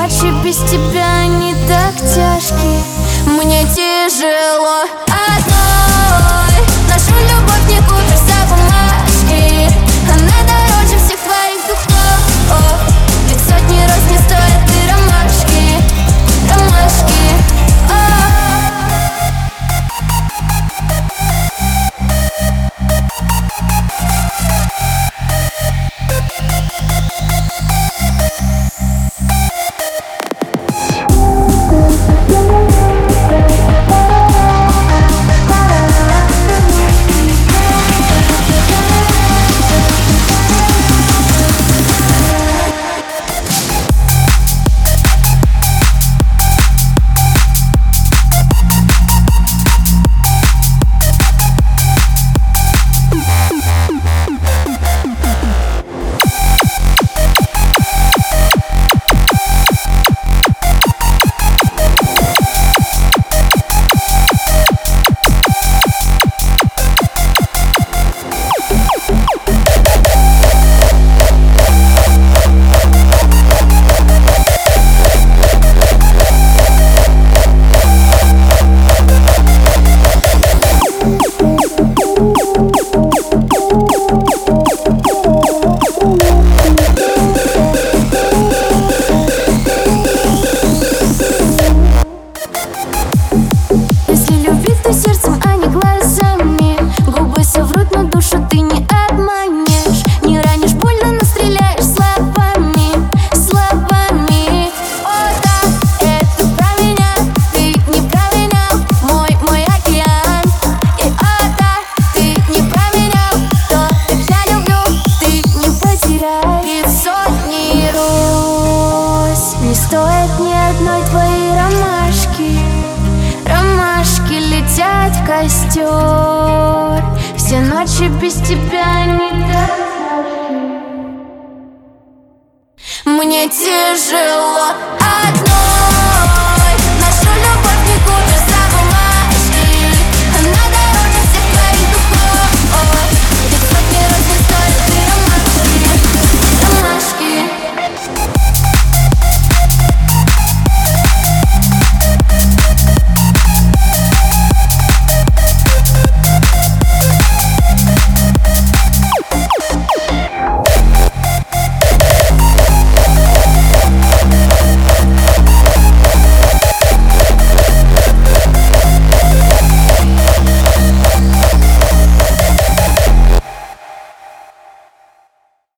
Ночи без тебя не так тяжкие. Мне тяжело. сестер Все ночи без тебя не досажды Мне тяжело, а